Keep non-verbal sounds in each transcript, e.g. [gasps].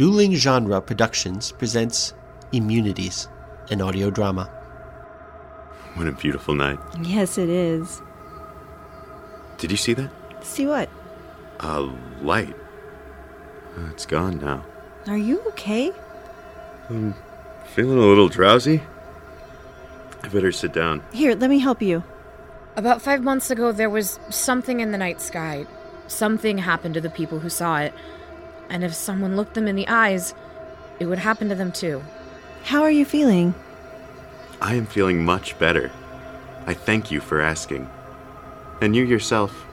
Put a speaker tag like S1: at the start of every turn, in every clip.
S1: Dueling Genre Productions presents Immunities, an audio drama.
S2: What a beautiful night.
S3: Yes, it is.
S2: Did you see that?
S3: See what?
S2: A light. Uh, It's gone now.
S3: Are you okay?
S2: I'm feeling a little drowsy. I better sit down.
S3: Here, let me help you.
S4: About five months ago, there was something in the night sky. Something happened to the people who saw it. And if someone looked them in the eyes, it would happen to them too.
S3: How are you feeling?
S2: I am feeling much better. I thank you for asking. And you yourself,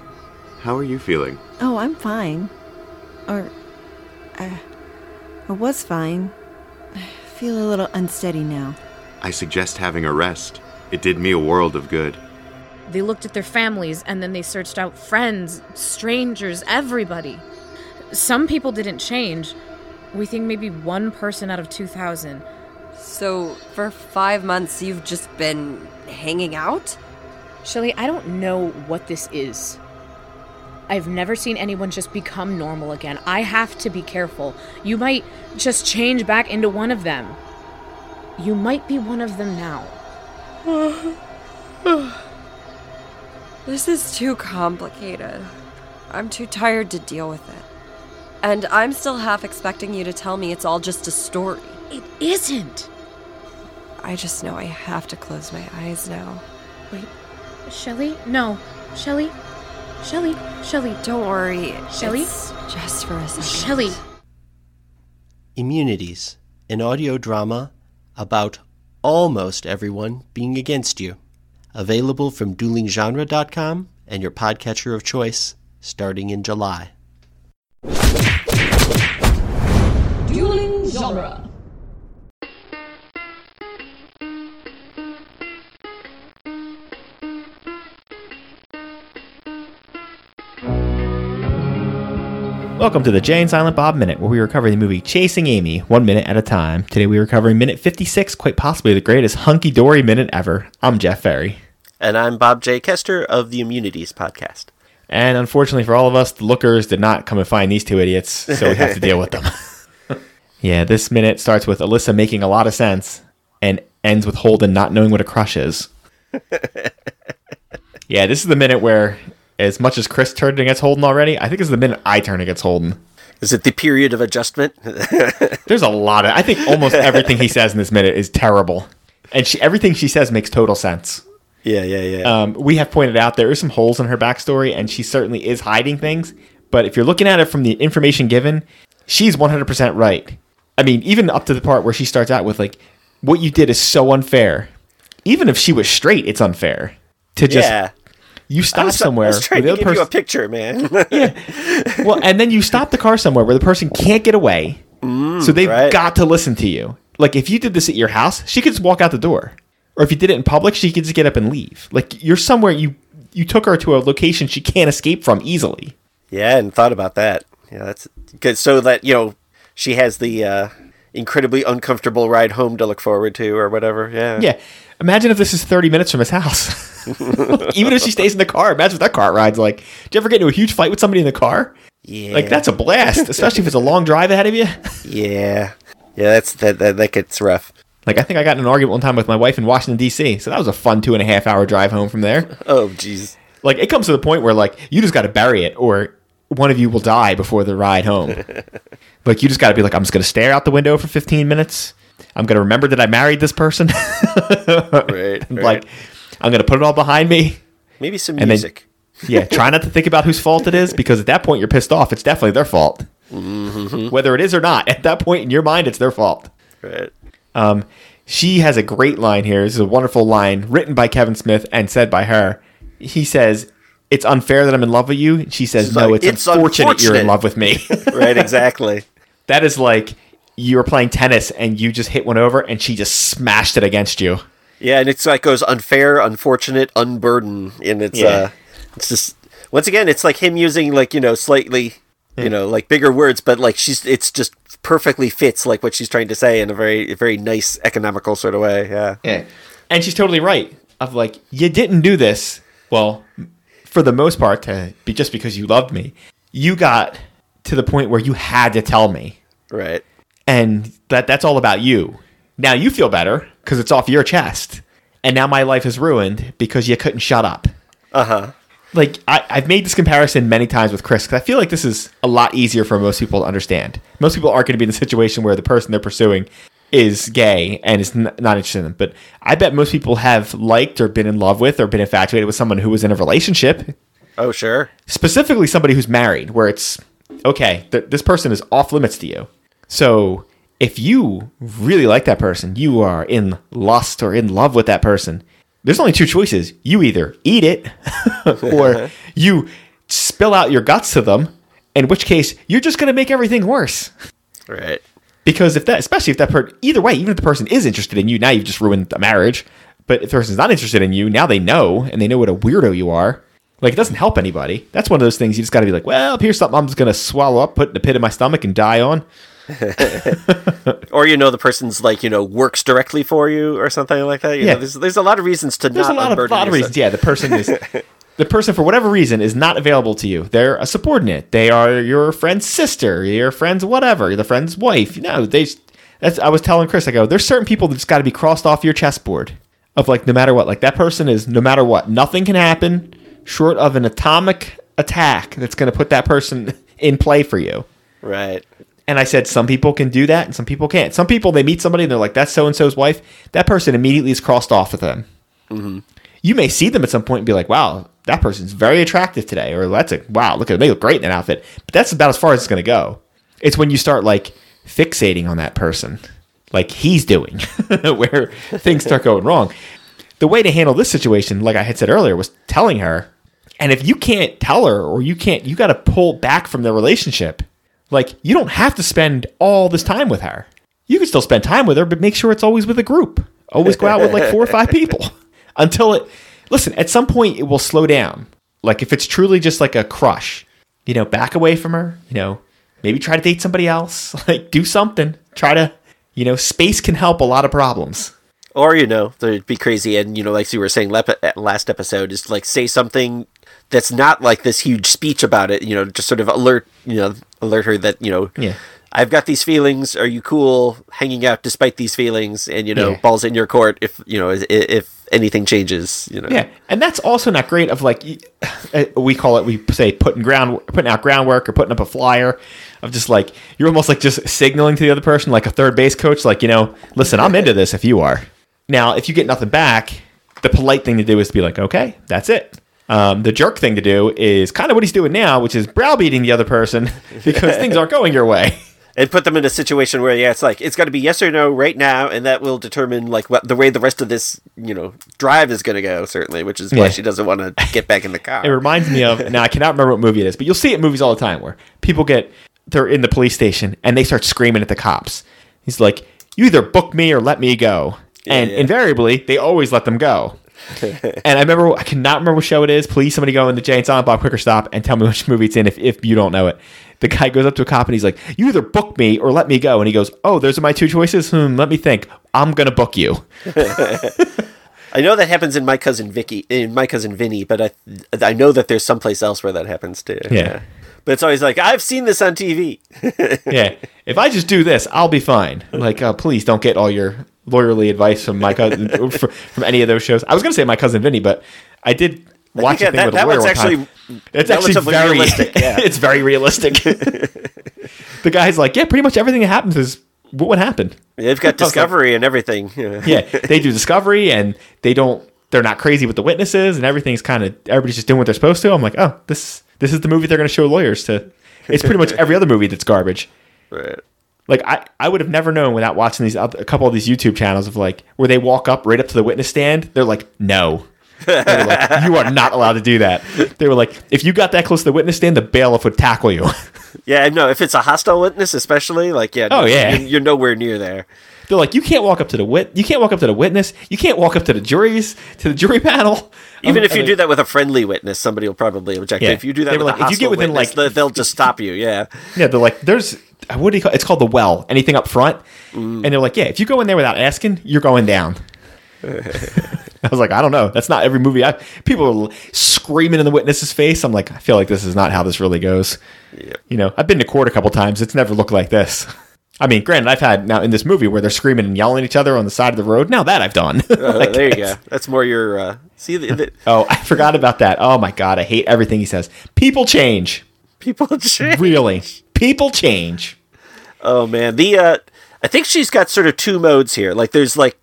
S2: how are you feeling?
S3: Oh, I'm fine. Or, I, I was fine. I feel a little unsteady now.
S2: I suggest having a rest. It did me a world of good.
S4: They looked at their families and then they searched out friends, strangers, everybody. Some people didn't change. We think maybe one person out of 2,000.
S5: So, for five months, you've just been hanging out?
S4: Shelly, I don't know what this is. I've never seen anyone just become normal again. I have to be careful. You might just change back into one of them. You might be one of them now. [sighs]
S5: This is too complicated. I'm too tired to deal with it. And I'm still half expecting you to tell me it's all just a story.
S4: It isn't.
S5: I just know I have to close my eyes now.
S4: Wait, Shelly? No, Shelly? Shelly? Shelly?
S5: Don't worry.
S4: Shelly?
S5: It's just for a second.
S4: Shelly!
S1: Immunities, an audio drama about almost everyone being against you. Available from duelinggenre.com and your podcatcher of choice starting in July.
S6: Dueling Genre.
S7: Welcome to the Jay and Silent Bob Minute, where we are recover the movie Chasing Amy one minute at a time. Today we are covering minute 56, quite possibly the greatest hunky dory minute ever. I'm Jeff Ferry.
S1: And I'm Bob J. Kester of the Immunities podcast.
S7: And unfortunately for all of us, the lookers did not come and find these two idiots, so we have to deal with them. [laughs] yeah, this minute starts with Alyssa making a lot of sense and ends with Holden not knowing what a crush is. [laughs] yeah, this is the minute where, as much as Chris turned against Holden already, I think this is the minute I turn against Holden.
S1: Is it the period of adjustment? [laughs]
S7: There's a lot of. I think almost everything he says in this minute is terrible, and she, everything she says makes total sense.
S1: Yeah, yeah, yeah.
S7: Um, we have pointed out there are some holes in her backstory, and she certainly is hiding things. But if you're looking at it from the information given, she's 100% right. I mean, even up to the part where she starts out with like, "What you did is so unfair." Even if she was straight, it's unfair to just
S1: yeah.
S7: you
S1: I
S7: stop
S1: was,
S7: somewhere.
S1: I was trying to give you a picture, man. [laughs] yeah.
S7: well, and then you stop the car somewhere where the person can't get away. so they've
S1: right.
S7: got to listen to you. Like if you did this at your house, she could just walk out the door. Or if you did it in public, she could just get up and leave. Like you're somewhere you you took her to a location she can't escape from easily.
S1: Yeah, I hadn't thought about that. Yeah, that's good. So that you know, she has the uh, incredibly uncomfortable ride home to look forward to, or whatever. Yeah.
S7: Yeah. Imagine if this is 30 minutes from his house. [laughs] Even if she stays in the car, imagine what that car ride's like. Did you ever get into a huge fight with somebody in the car?
S1: Yeah.
S7: Like that's a blast, especially if it's a long drive ahead of you.
S1: Yeah. Yeah. That's that. That, that gets rough.
S7: Like I think I got in an argument one time with my wife in Washington D.C. So that was a fun two and a half hour drive home from there. [laughs]
S1: Oh, jeez.
S7: Like it comes to the point where like you just got to bury it, or one of you will die before the ride home. [laughs] like you just got to be like, I'm just gonna stare out the window for 15 minutes. I'm gonna remember that I married this person. [laughs]
S1: Right. Right.
S7: Like I'm gonna put it all behind me.
S1: maybe some
S7: and then-
S1: music.
S7: Yeah, try not to think about whose fault it is because at that point you're pissed off. It's definitely their fault,
S1: Mm-hmm.
S7: whether it is or not. At that point in your mind, it's their fault.
S1: right.
S7: Um, she has a great line here. This is a wonderful line written by Kevin Smith and said by her. He says, "It's unfair that I'm in love with you." She says,
S1: She's
S7: "No,
S1: like,
S7: it's,
S1: "It's
S7: unfortunate, you're in love with me." [laughs]
S1: Right. Exactly. [laughs]
S7: that is like you were playing tennis and you just hit one over and she just smashed it against you.
S1: yeah, and it's like goes unfair, unfortunate, unburden, and it's
S7: Yeah.
S1: uh, it's just once again, it's like him using like you know slightly, you know, like bigger words, but like she's it's just perfectly fits like what she's trying to say in a very very nice economical sort of way. Yeah.
S7: Yeah. And she's totally right. Of like, you didn't do this. Well, for the most part, to be just because you loved me, you got to the point where you had to tell me.
S1: Right.
S7: and that that's all about you. Now you feel better because it's off your chest, and now my life is ruined because you couldn't shut up.
S1: Uh huh.
S7: Like I, I've made this comparison many times with Chris because I feel like this is a lot easier for most people to understand. Most people aren't going to be in the situation where the person they're pursuing is gay and is n- not interested in them. But I bet most people have liked or been in love with or been infatuated with someone who was in a relationship,
S1: Oh, sure.
S7: specifically somebody who's married, where it's okay, th- this person is off limits to you. So if you really like that person, you are in lust or in love with that person, there's only two choices. You either eat it [laughs] or uh-huh. you spill out your guts to them, in which case you're just going to make everything worse.
S1: Right.
S7: Because if that, especially if that person, either way, even if the person is interested in you, now you've just ruined the marriage. But if the person's not interested in you, now they know and they know what a weirdo you are. Like it doesn't help anybody. That's one of those things you just got to be like, well, here's something I'm just gonna swallow up, put in the pit of my stomach, and die on. [laughs]
S1: Or you know the person's like you know works directly for you or something like that. You
S7: Yeah.
S1: know, there's there's a lot of reasons to
S7: There's
S1: not
S7: a lot of, lot of reasons. Yeah, the person is the person for whatever reason is not available to you. They're a subordinate. They are your friend's sister, your friend's whatever, the friend's wife. You know, they. That's I was telling Chris. I go, there's certain people that's got to be crossed off your chessboard. Of like, no matter what, like that person is no matter what, nothing can happen short of an atomic attack that's going to put that person [laughs] in play for you.
S1: Right.
S7: And I said, some people can do that and some people can't. Some people, they meet somebody and they're like, that's so and so's wife. That person immediately is crossed off with them. Mm-hmm. You may see them at some point and be like, wow, that person's very attractive today. Or that's a, wow, look at them. They look great in that outfit. But that's about as far as it's going to go. It's when you start like fixating on that person, like he's doing, [laughs] where things start going wrong. The way to handle this situation, like I had said earlier, was telling her. And if you can't tell her or you can't, you got to pull back from the relationship. Like, you don't have to spend all this time with her. You can still spend time with her, but make sure it's always with a group. Always go out with like four or five people [laughs] until it, listen, at some point it will slow down. Like, if it's truly just like a crush, you know, back away from her, you know, maybe try to date somebody else, [laughs] like, do something. Try to, you know, space can help a lot of problems.
S1: Or you know, they'd be crazy, and you know, like you were saying uh, last episode, is like say something that's not like this huge speech about it. You know, just sort of alert, you know, alert her that you know,
S7: Yeah.
S1: I've got these feelings. Are you cool hanging out despite these feelings? And you know,
S7: Yeah.
S1: balls in your court if you know if, if anything changes. You know,
S7: Yeah, and that's also not great. Of like, [laughs] we call it, we say putting ground, putting out groundwork or putting up a flyer. Of just like you're almost like just signaling to the other person, like a third base coach, like you know, listen, I'm into this. If you are, now if you get nothing back, the polite thing to do is to be like, okay, that's it. Um, the jerk thing to do is kind of what he's doing now, which is browbeating the other person [laughs] because things aren't going your way. [laughs]
S1: and put them in a situation where yeah, it's like it's got to be yes or no right now, and that will determine like what the way the rest of this you know drive is going to go. Certainly, which is why
S7: Yeah.
S1: she doesn't want to get back in the [laughs] car.
S7: It reminds me of now I cannot remember what movie it is, but you'll see it in movies all the time where people get they're in the police station and they start screaming at the cops. He's like, "You either book me or let me go," and
S1: yeah.
S7: invariably they always let them go. [laughs] and I remember I cannot remember what show it is. Please, somebody go in the Jay and Silent Bob Quicker Stop and tell me which movie it's in if, if you don't know it. The guy goes up to a cop and he's like, "You either book me or let me go." And he goes, "Oh, those are my two choices. Hmm, let me think. I'm gonna book you." [laughs]
S1: I know that happens in my cousin Vicky, in my cousin Vinny, but I I know that there's someplace else where that happens too.
S7: Yeah.
S1: But it's always like I've seen this on TV. [laughs]
S7: yeah. If I just do this, I'll be fine. Like, uh, please don't get all your lawyerly advice from my cousin [laughs] from any of those shows. I was going to say my cousin Vinny, but I did watch
S1: Yeah,
S7: a thing
S1: that-
S7: with a
S1: that
S7: lawyer one time.
S1: actually
S7: It's actually very
S1: realistic, [laughs] yeah.
S7: it's very realistic. [laughs] the guy's like, yeah, pretty much everything that happens is what would happen.
S1: They've got Discovery and everything.
S7: Yeah, they do discovery and they don't. They're not crazy with the witnesses and everything's kind of everybody's just doing what they're supposed to. I'm like, oh, this this is the movie they're going to show lawyers to. It's pretty much every other movie that's garbage.
S1: Right.
S7: Like I, I would have never known without watching these a couple of these YouTube channels of like where they walk up right up to the witness stand. They're like, no, they like, [laughs] you are not allowed to do that. They were like, if you got that close to the witness stand, the bailiff would tackle you. [laughs]
S1: Yeah, no. If it's a hostile witness, especially like yeah.
S7: Oh,
S1: no,
S7: yeah.
S1: You're, you're nowhere near there.
S7: They're like, you can't walk up to the wit, you can't walk up to the witness, you can't walk up to the juries, to the jury panel.
S1: Even
S7: Um,
S1: if you do that with a friendly witness, somebody will probably object.
S7: Yeah.
S1: If you do that
S7: They were like,
S1: a
S7: if you get within,
S1: witness,
S7: like-
S1: they'll just stop you. Yeah.
S7: Yeah, they're like, there's what do you call it's called the well. Anything up front,
S1: Mm.
S7: and they're like, yeah, if you go in there without asking, you're going down. [laughs] I was like, I don't know. That's not every movie. I people are screaming in the witness's face. I'm like, I feel like this is not how this really goes. You know, I've been to court a couple times. It's never looked like this. I mean, granted, I've had now in this movie where they're screaming and yelling at each other on the side of the road. Now that I've done.
S1: Uh, [laughs] there you go. That's more your. Uh, see, the, the
S7: Oh, I forgot about that. Oh my god, I hate everything he says. People change.
S1: people [laughs] change.
S7: Really, people change.
S1: Oh man, the uh, I think she's got sort of two modes here. Like, there's like,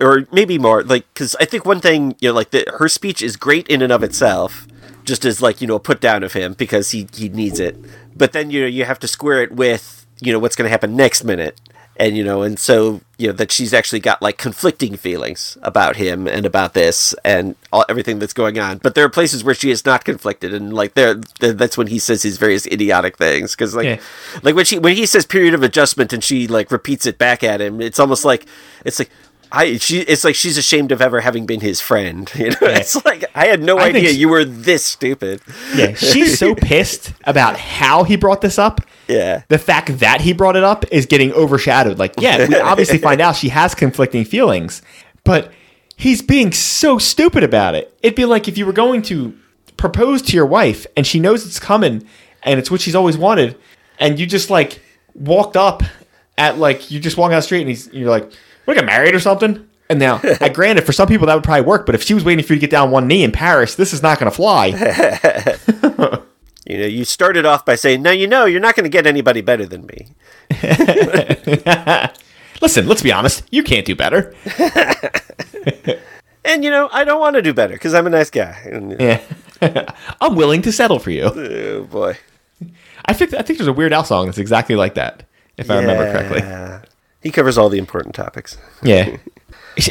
S1: or maybe more. Like, because I think one thing, you know, like the, her speech is great in and of itself, just as like you know a put down of him because he he needs it. But then you know you have to square it with you know what's going to happen next minute, and you know, and so you know that she's actually got like conflicting feelings about him and about this and all, everything that's going on. But there are places where she is not conflicted, and like there, that's when he says his various idiotic things because like
S7: Yeah.
S1: like when she when he says period of adjustment and she like repeats it back at him it's almost like it's like I she it's like she's ashamed of ever having been his friend [laughs] you know it's like I had no
S7: I
S1: idea
S7: she-
S1: you were this stupid
S7: Yeah, she's so [laughs] pissed about how he brought this up.
S1: yeah
S7: The fact that he brought it up is getting overshadowed. Like, yeah, we [laughs] obviously find out she has conflicting feelings, but he's being so stupid about it. It'd be like if you were going to propose to your wife and she knows it's coming and it's what she's always wanted, and you just like walked up at like you just walk down the street and he's you're like, "We get married or something." And now, [laughs] I granted, for some people that would probably work, but if she was waiting for you to get down one knee in Paris, this is not going to fly. [laughs]
S1: you know you started off by saying no you know you're not going to get anybody better than me [laughs]
S7: Listen, let's be honest, you can't do better.
S1: and you know I don't want to do better because I'm a nice guy and,
S7: Yeah. I'm willing to settle for you.
S1: oh boy
S7: I think I think there's a Weird Al song that's exactly like that, if I remember correctly.
S1: Yeah. he covers all the important topics [laughs]
S7: Yeah.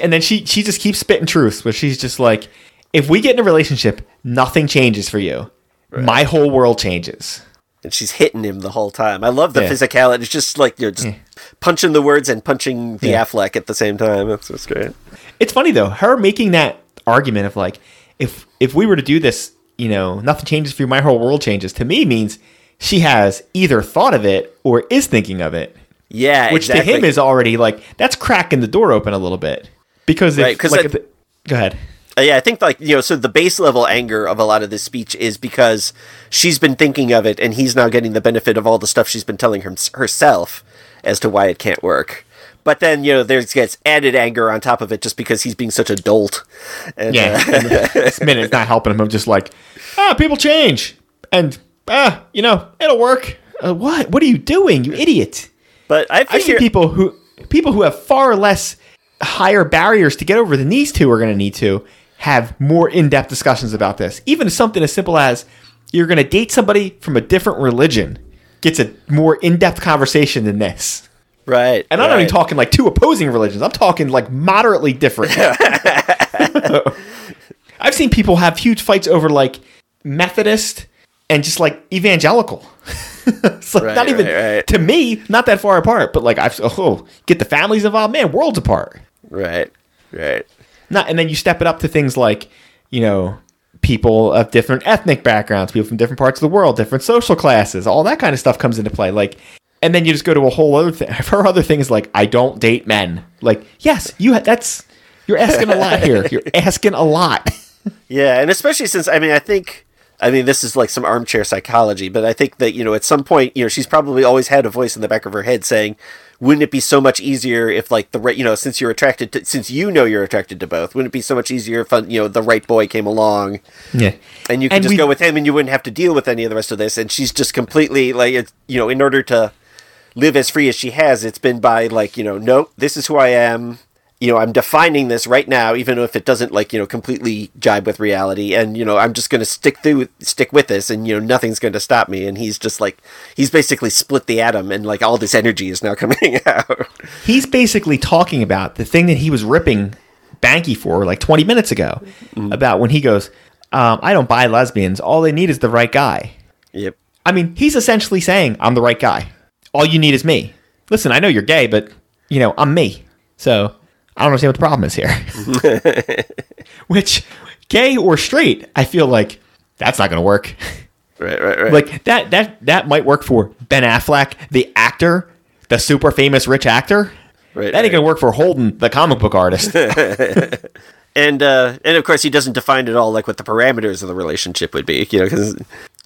S7: And then she she just keeps spitting truths, where she's just like, if we get in a relationship, nothing changes for you. My whole world changes.
S1: and she's hitting him the whole time. I love the
S7: Yeah.
S1: physicality. It's just like you're just punching the words and punching the
S7: Yeah.
S1: Affleck at the same time. That's what's great.
S7: It's funny though, her making that argument of like, if if we were to do this, you know, nothing changes for you, my whole world changes. To me means she has either thought of it or is thinking of it.
S1: Yeah,
S7: which
S1: exactly.
S7: to him is already like that's cracking the door open a little bit because if,
S1: Right,
S7: like,
S1: I-
S7: the- go ahead
S1: Uh, yeah, I think like you know, so the base level anger of a lot of this speech is because she's been thinking of it, and he's now getting the benefit of all the stuff she's been telling her, herself as to why it can't work. But then you know, there's gets added anger on top of it just because he's being such a dolt. And,
S7: yeah
S1: uh,
S7: and this minute it's not helping him i'm just like ah people change and ah you know it'll work uh, what what are you doing you idiot
S1: but I
S7: i've seen people who people who have far less higher barriers to get over than these two are going to need to have more in-depth discussions about this even something as simple as you're going to date somebody from a different religion gets a more in-depth conversation than this
S1: right,
S7: And I'm not even talking like two opposing religions. I'm talking like moderately different. [laughs] [laughs] I've seen people have huge fights over like Methodist and just like evangelical. [laughs] it's like
S1: Right,
S7: not even
S1: right, right.
S7: to me, not that far apart. But like I've oh get the families involved, man, worlds apart.
S1: right, right.
S7: Not and then you step it up to things like you know people of different ethnic backgrounds, people from different parts of the world, different social classes, all that kind of stuff comes into play. Like, and then you just go to a whole other thing. [laughs] Her other thing is like, I don't date men. Like, yes, you. Ha- that's you're asking a lot here. [laughs] You're asking a lot.
S1: Yeah, and especially since I mean, I think I mean this is like some armchair psychology, but I think that you know at some point you know she's probably always had a voice in the back of her head saying, "Wouldn't it be so much easier if like the right you know since you're attracted to since you know you're attracted to both, wouldn't it be so much easier if you know the right boy came along
S7: Yeah,
S1: and you could
S7: And
S1: just
S7: we-
S1: go with him and you wouldn't have to deal with any of the rest of this?" And she's just completely like it's you know in order to live as free as she has, it's been by like you know nope, this is who I am. You know, I'm defining this right now, even if it doesn't like, you know, completely jibe with reality. And, you know, I'm just going to stick through, stick with this and, you know, nothing's going to stop me. And he's just like, he's basically split the atom and like all this energy is now [laughs] coming out.
S7: He's basically talking about the thing that he was ripping Banky for like 20 minutes ago about when he goes, um, I don't buy lesbians. All they need is the right guy.
S1: yep.
S7: I mean, he's essentially saying, I'm the right guy. All you need is me. Listen, I know you're gay, but, you know, I'm me. So I don't understand what the problem is here. [laughs] Which, gay or straight, I feel like that's not going to work.
S1: Right, right, right.
S7: like that, that, that might work for Ben Affleck, the actor, the super famous rich actor.
S1: right,
S7: That ain't
S1: right.
S7: gonna work for Holden, the comic book artist. [laughs]
S1: and uh, and of course he doesn't define at all like what the parameters of the relationship would be, you know, because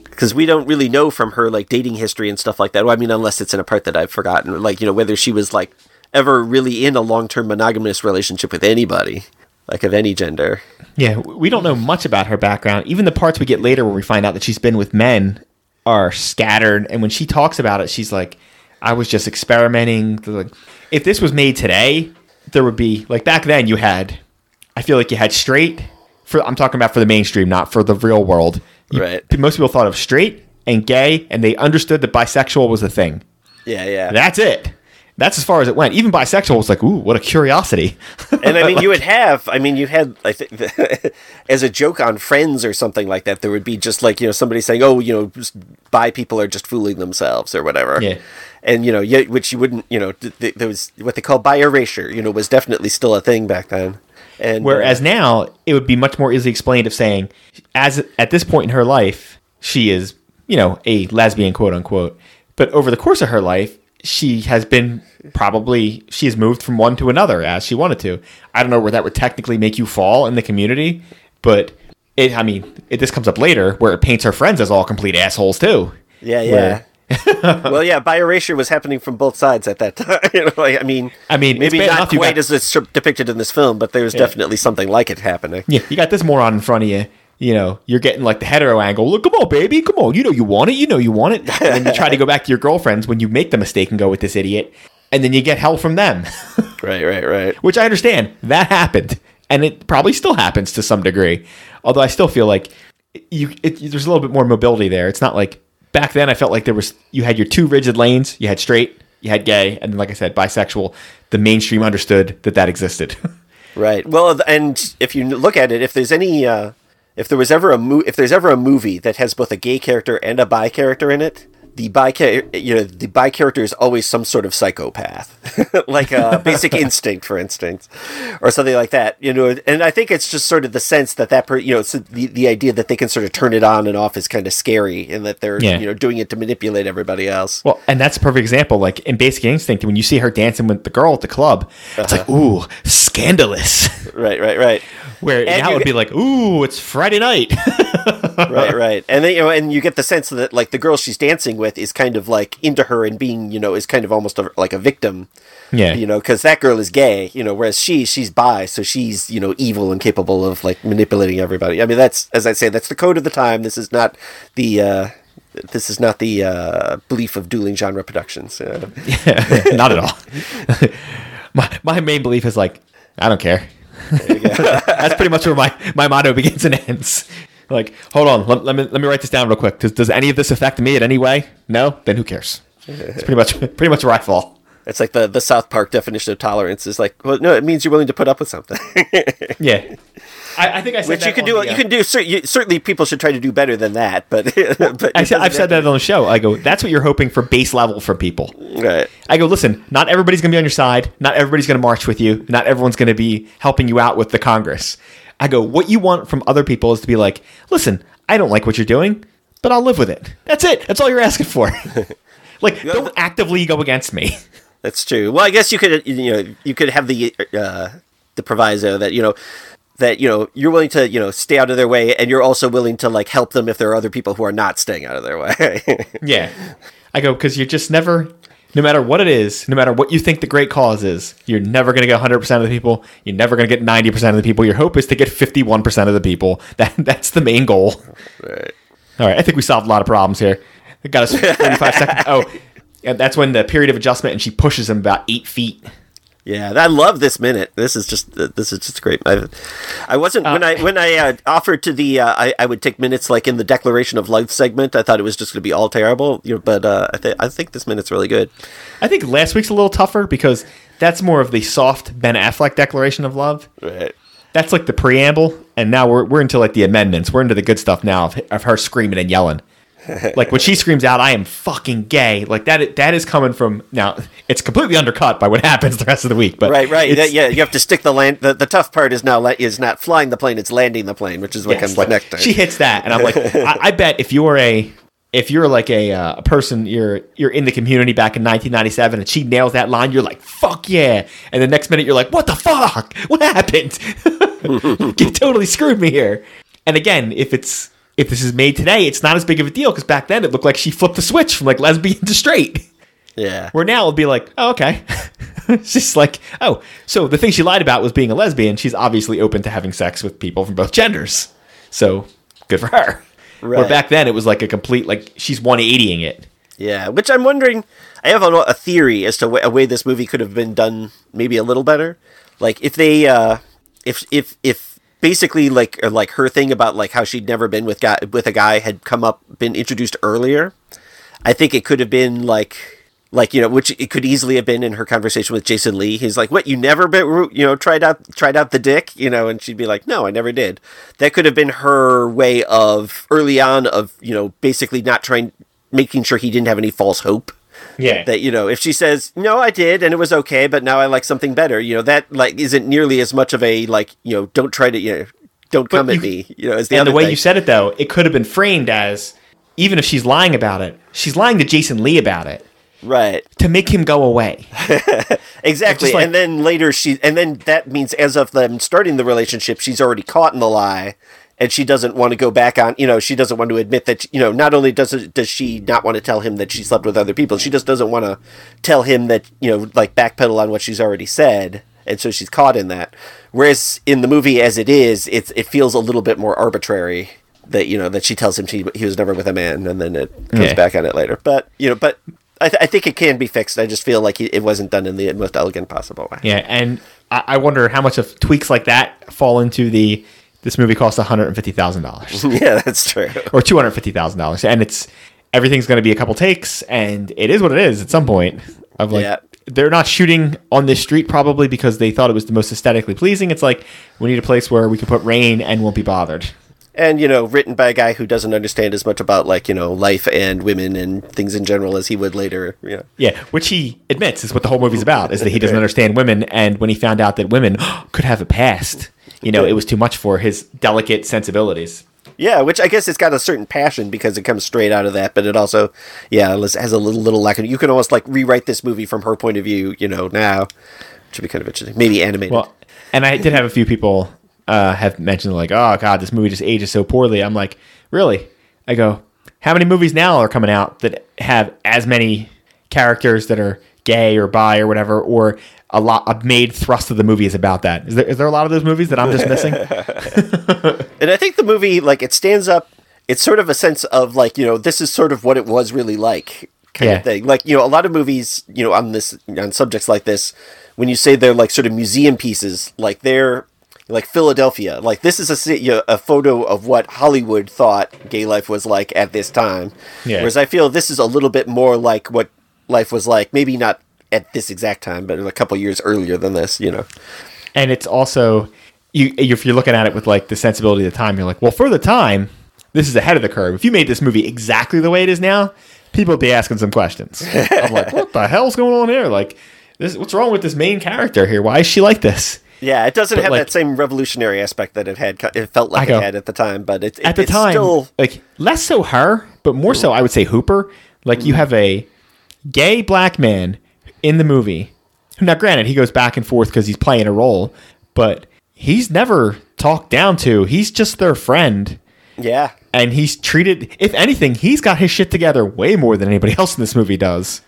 S1: because we don't really know from her like dating history and stuff like that. Well, I mean, unless it's in a part that I've forgotten, like you know whether she was like ever really in a long term monogamous relationship with anybody, like of any gender.
S7: Yeah, we don't know much about her background. Even the parts we get later where we find out that she's been with men are scattered. And when she talks about it, she's like, I was just experimenting. Like, if this was made today, there would be, like back then, you had, I feel like you had straight, for I'm talking about for the mainstream, not for the real world. You-
S1: Right.
S7: Most people thought of straight and gay, and they understood that bisexual was a thing.
S1: Yeah, yeah.
S7: That's it. That's as far as it went. Even bisexual was like, ooh, what a curiosity.
S1: and I [laughs] mean, you would have. I mean, you had. I think [laughs] as a joke on Friends or something like that, there would be just like you know somebody saying, "Oh, you know, bi people are just fooling themselves" or whatever.
S7: Yeah.
S1: And you know, yeah, which you wouldn't. You know, th- there was what they call bi erasure. You know, was definitely still a thing back then. And
S7: Whereas
S1: uh,
S7: now, it would be much more easily explained of saying, as at this point in her life, she is, you know, a lesbian, quote unquote. But over the course of her life, she has been probably she has moved from one to another as she wanted to. I don't know where that would technically make you fall in the community, but it. I mean, it, this comes up later where it paints her friends as all complete assholes too.
S1: yeah,
S7: where-
S1: yeah. [laughs] well, yeah, bi erasure was happening from both sides at that [laughs] time. you know, like, I mean,
S7: I mean,
S1: maybe not quite
S7: got-
S1: as it's depicted in this film, but there there's definitely something like it happening.
S7: Yeah, you got this moron in front of you. You know, you're getting like the hetero angle. Look, come on, baby, come on. You know you want it. You know you want it. And then you try to go back to your girlfriends when you make the mistake and go with this idiot, and then you get hell from them. [laughs]
S1: Right, right, right.
S7: Which I understand that happened, and it probably still happens to some degree. Although I still feel like you, it, there's a little bit more mobility there. It's not like back then. I felt like there was you had your two rigid lanes. You had straight, you had gay, and then, like I said, bisexual. The mainstream understood that that existed. [laughs]
S1: Right. Well, and if you look at it, if there's any, uh, if there was ever a mo- if there's ever a movie that has both a gay character and a bi character in it, the bi you know the bi character is always some sort of psychopath, [laughs] like uh, Basic [laughs] Instinct, for instance, or something like that. You know, and I think it's just sort of the sense that that per- you know the the idea that they can sort of turn it on and off is kind of scary, and that they're
S7: Yeah.
S1: you know doing it to manipulate everybody else.
S7: Well, and that's a perfect example. Like in Basic Instinct, when you see her dancing with the girl at the club, it's like, ooh, scandalous.
S1: Right, right, right.
S7: Where
S1: And
S7: now it
S1: you
S7: would be like, ooh, it's Friday night. [laughs]
S1: right, right, and then you know, and you get the sense that like the girl she's dancing with is kind of like into her and being, you know, is kind of almost a, like a victim,
S7: yeah.
S1: you know, because that girl is gay, you know, whereas she she's bi, so she's you know evil and capable of like manipulating everybody. I mean, that's as I say, that's the code of the time. This is not the. uh this is not the uh, belief of dueling genre productions. Uh, [laughs] [laughs]
S7: Not at all. my, my main belief is like, I don't care. That's pretty much where my, my motto begins and ends. Like, hold on, let, let me let me write this down real quick. Does, does any of this affect me in any way? No? Then who cares? It's pretty much pretty much where I fall.
S1: It's like the the South Park definition of tolerance is like, well, no, it means you're willing to put up with something. [laughs]
S7: Yeah. I, I think I said
S1: Which
S7: that
S1: you can do.
S7: the,
S1: You
S7: uh,
S1: can do. you, certainly, people should try to do better than that. But, [laughs] but
S7: I said, I've said that on the show. I go, that's what you're hoping for base level from people.
S1: Right.
S7: I go, listen, not everybody's going to be on your side. Not everybody's going to march with you. Not everyone's going to be helping you out with the Congress. I go, what you want from other people is to be like, listen, I don't like what you're doing, but I'll live with it. That's it. That's all you're asking for. [laughs] like, don't actively go against me.
S1: That's true. Well, I guess you could. You know, you could have the uh, the proviso that you know that you know you're willing to you know stay out of their way, and you're also willing to like help them if there are other people who are not staying out of their way. [laughs]
S7: yeah. I go, because you're just never, no matter what it is, no matter what you think the great cause is, you're never going to get 100% of the people. You're never going to get 90% of the people. Your hope is to get 51% of the people. [laughs] That That's the main goal.
S1: right.
S7: All right, I think we solved a lot of problems here. It got us [laughs] 35 seconds. Oh, and that's when the period of adjustment, and she pushes him about eight feet.
S1: Yeah, I love this minute. This is just uh, this is just great. I, I wasn't when I when I uh, offered to the uh, I, I would take minutes like in the Declaration of Life segment. I thought it was just going to be all terrible, you know, but uh, I think I think this minute's really good.
S7: I think last week's a little tougher because that's more of the soft Ben Affleck declaration of love.
S1: Right.
S7: That's like the preamble, and now we're, we're into like the amendments. We're into the good stuff now of, of her screaming and yelling. [laughs] like when she screams out, "I am fucking gay!" Like that. That is coming from now. It's completely undercut by what [laughs] happens the rest of the week. But
S1: Right, right. Yeah, you have to stick the land. The, the tough part is now la- is not flying the plane; it's landing the plane, which is what
S7: Yes,
S1: comes
S7: like,
S1: next time.
S7: She hits that, and I'm like, I, I [laughs] bet if you're a if you're like a, uh, a person you're you're in the community back in 1997 and she nails that line, you're like, fuck yeah, and the next minute you're like, what the fuck? What happened? you totally screwed me here. And again, if it's if this is made today, it's not as big of a deal because back then it looked like she flipped the switch from like lesbian to straight.
S1: Yeah.
S7: Where now it'll be like, oh, okay. [laughs] it's just like, oh, so the thing she lied about was being a lesbian. She's obviously open to having sex with people from both genders. So good for her. Where
S1: Right.
S7: back then it was like a complete, like, she's 180ing it.
S1: Yeah, which I'm wondering. I have a, a theory as to wh- a way this movie could have been done, maybe a little better. Like if they, uh, if if if basically like uh, like her thing about like how she'd never been with guy with a guy had come up, been introduced earlier. I think it could have been like like you know which it could easily have been in her conversation with Jason Lee. He's like, "What you never been you know tried out tried out the dick you know?" And she'd be like, "No, I never did." That could have been her way of early on of you know basically not trying making sure he didn't have any false hope
S7: Yeah.
S1: that you know if she says no i did and it was okay but now i like something better you know that like isn't nearly as much of a like you know don't try to you know don't come at me you know as the
S7: and the way
S1: thing.
S7: you said it, though, it could have been framed as even if she's lying about it, she's lying to Jason Lee about it
S1: right
S7: to make him go away. [laughs]
S1: exactly
S7: like-
S1: and then later she and then that means as of them starting the relationship she's already caught in the lie and she doesn't want to go back on you know she doesn't want to admit that you know not only does it, does she not want to tell him that she slept with other people she just doesn't want to tell him that you know like backpedal on what she's already said and so she's caught in that whereas in the movie as it is it's it feels a little bit more arbitrary that you know that she tells him she he was never with a man and then it comes back on it later but you know but I, th- I think it can be fixed. I just feel like it wasn't done in the most elegant possible way.
S7: Yeah, and I, I wonder how much of tweaks like that fall into the this movie cost one hundred and fifty thousand dollars [laughs]
S1: Yeah, that's true.
S7: or two hundred fifty thousand dollars, and it's everything's going to be a couple takes, and it is what it is at some point. Of like,
S1: Yeah.
S7: they're not shooting on this street probably because they thought it was the most aesthetically pleasing. It's like we need a place where we can put rain and won't be bothered.
S1: And you know, written by a guy who doesn't understand as much about like you know life and women and things in general as he would later. You know.
S7: Yeah, which he admits is what the whole movie's about is that he doesn't [laughs] understand women, and when he found out that women [gasps] could have a past, you know, it was too much for his delicate sensibilities.
S1: Yeah, which I guess it's got a certain passion because it comes straight out of that, but it also, yeah, has a little little lack of. You can almost like rewrite this movie from her point of view, you know, now, which would be kind of interesting. Maybe animated.
S7: Well, and I did have a few people uh, have mentioned like, "Oh God, this movie just ages so poorly." I'm like, really? I go, how many movies now are coming out that have as many characters that are gay or bi or whatever, or a lot a main thrust of the movie is about that? Is there is there a lot of those movies that I'm just missing? [laughs]
S1: And I think the movie, like, it stands up. It's sort of a sense of like, you know, this is sort of what it was really like, kind
S7: Yeah.
S1: of thing. Like, you know, a lot of movies, you know, on this on subjects like this, when you say they're like sort of museum pieces, like they're like Philadelphia, like this is a ci- you know, a photo of what Hollywood thought gay life was like at this time.
S7: Yeah.
S1: Whereas I feel this is a little bit more like what life was like, maybe not at this exact time, but a couple years earlier than this. You know.
S7: and it's also you if you're looking at it with like the sensibility of the time, you're like, well, for the time, this is ahead of the curve. If you made this movie exactly the way it is now, people would be asking some questions. I'm like, what the hell's going on here? Like, this, what's wrong with this main character here? Why is she like this?
S1: Yeah, it doesn't
S7: But,
S1: have
S7: like-
S1: that same revolutionary aspect that it had. It felt like
S7: go-
S1: it had at the time, but it, it
S7: At the
S1: it's
S7: time,
S1: still
S7: like less so her, but more so I would say Hooper. Like you mm. have a gay black man in the movie. Now, granted, he goes back and forth because he's playing a role, but he's never talked down to. He's just their friend.
S1: yeah.
S7: and he's treated if anything he's got his shit together way more than anybody [laughs] else in this movie does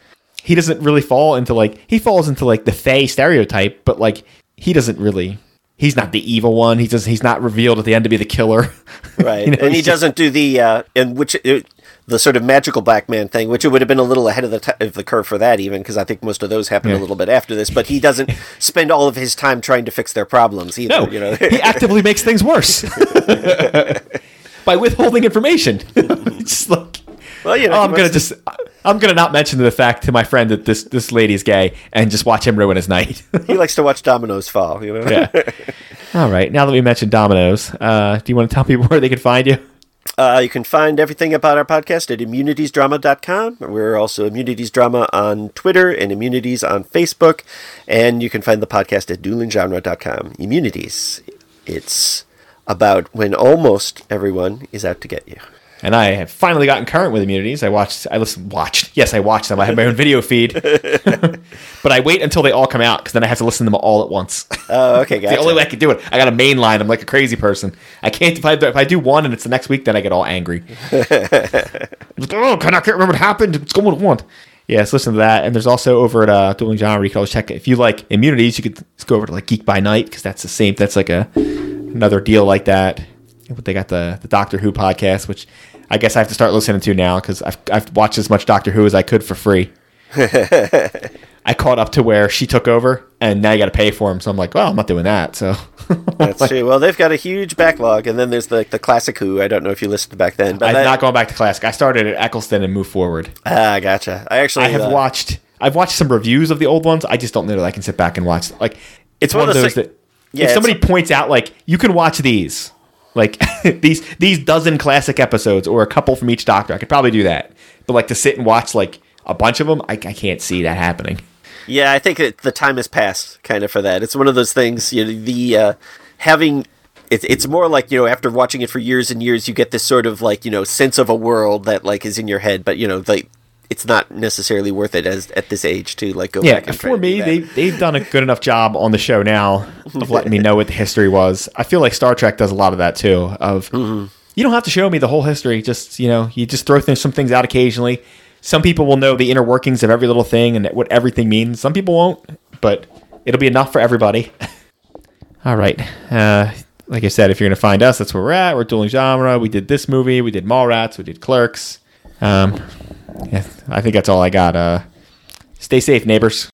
S7: he doesn't really fall into like he falls into like the fey stereotype but like he doesn't really he's not the evil one he does he's not revealed at the end to be the killer [laughs]
S1: Right,
S7: You know,
S1: and he doesn't do the uh, and which it, the sort of magical black man thing, which it would have been a little ahead of the t- of the curve for that, even because I think most of those happened
S7: Yeah.
S1: a little bit after this. But he doesn't [laughs] spend all of his time trying to fix their problems either.
S7: no
S1: you know,
S7: he actively makes things worse [laughs] by withholding information [laughs] it's like
S1: well, you know,
S7: oh, I'm gonna
S1: to-
S7: just I'm gonna not mention the fact to my friend that this this lady's gay and just watch him ruin his night.
S1: he likes to watch dominoes fall. You know,
S7: yeah. All right. Now that we mentioned dominoes, uh, do you want to tell people where they can find you?
S1: Uh, you can find everything about our podcast at immunitiesdrama.com. We're also Immunities Drama on Twitter and Immunities on Facebook. And you can find the podcast at duelinggenre.com. Immunities. It's about when almost everyone is out to get you.
S7: And I have finally gotten current with immunities. I watched, I listened, watched. Yes, I watched them. I have my own [laughs] video feed, [laughs] but I wait until they all come out because then I have to listen to them all at once.
S1: Oh, okay, [laughs] guys.
S7: the only way I can do it. I got a main line. I'm like a crazy person. I can't if I if I do one and it's the next week, then I get all angry. Like, oh, can I can't remember what happened. It's going one. Yes, listen to that. And there's also over at uh, Dueling Genre, you can always check it. If you like immunities, you could just go over to like Geek by Night because that's the same. That's like a another deal like that. But they got the the Doctor Who podcast, which I guess I have to start listening to now because I've I've watched as much Doctor Who as I could for free. [laughs] I caught up to where she took over, and now you got to pay for them. So I'm like, well, I'm not doing that. So [laughs]
S1: That's true. Well, they've got a huge backlog, and then there's the the classic Who. I don't know if you listened back then, but
S7: I'm
S1: that-
S7: not going back to classic. I started at Eccleston and moved forward.
S1: ah, gotcha. I actually
S7: I have
S1: uh,
S7: watched. I've watched some reviews of the old ones. I just don't know that I can sit back and watch. Like it's, one, of those that
S1: Yeah,
S7: if somebody points out, like you can watch these, like [laughs] these these dozen classic episodes or a couple from each Doctor, I could probably do that. But like to sit and watch like a bunch of them, I, I can't see that happening.
S1: Yeah, I think that the time has passed, kind of for that. It's one of those things. You know, the uh, having it's it's more like you know after watching it for years and years, you get this sort of like you know sense of a world that like is in your head, but you know like it's not necessarily worth it as at this age to like go
S7: Yeah,
S1: back and
S7: for me, they they've done a good enough job on the show now of letting me know what the history was. I feel like Star Trek does a lot of that too. Of
S1: Mm-hmm.
S7: you don't have to show me the whole history. Just you know, you just throw things, some things out occasionally. Some people will know the inner workings of every little thing and what everything means. Some people won't, but it'll be enough for everybody. [laughs] All right. Uh, like I said, if you're going to find us, that's where we're at. We're dueling genre. We did this movie. We did Mallrats. We did Clerks. Um, yeah, I think that's all I got. Uh, stay safe, neighbors.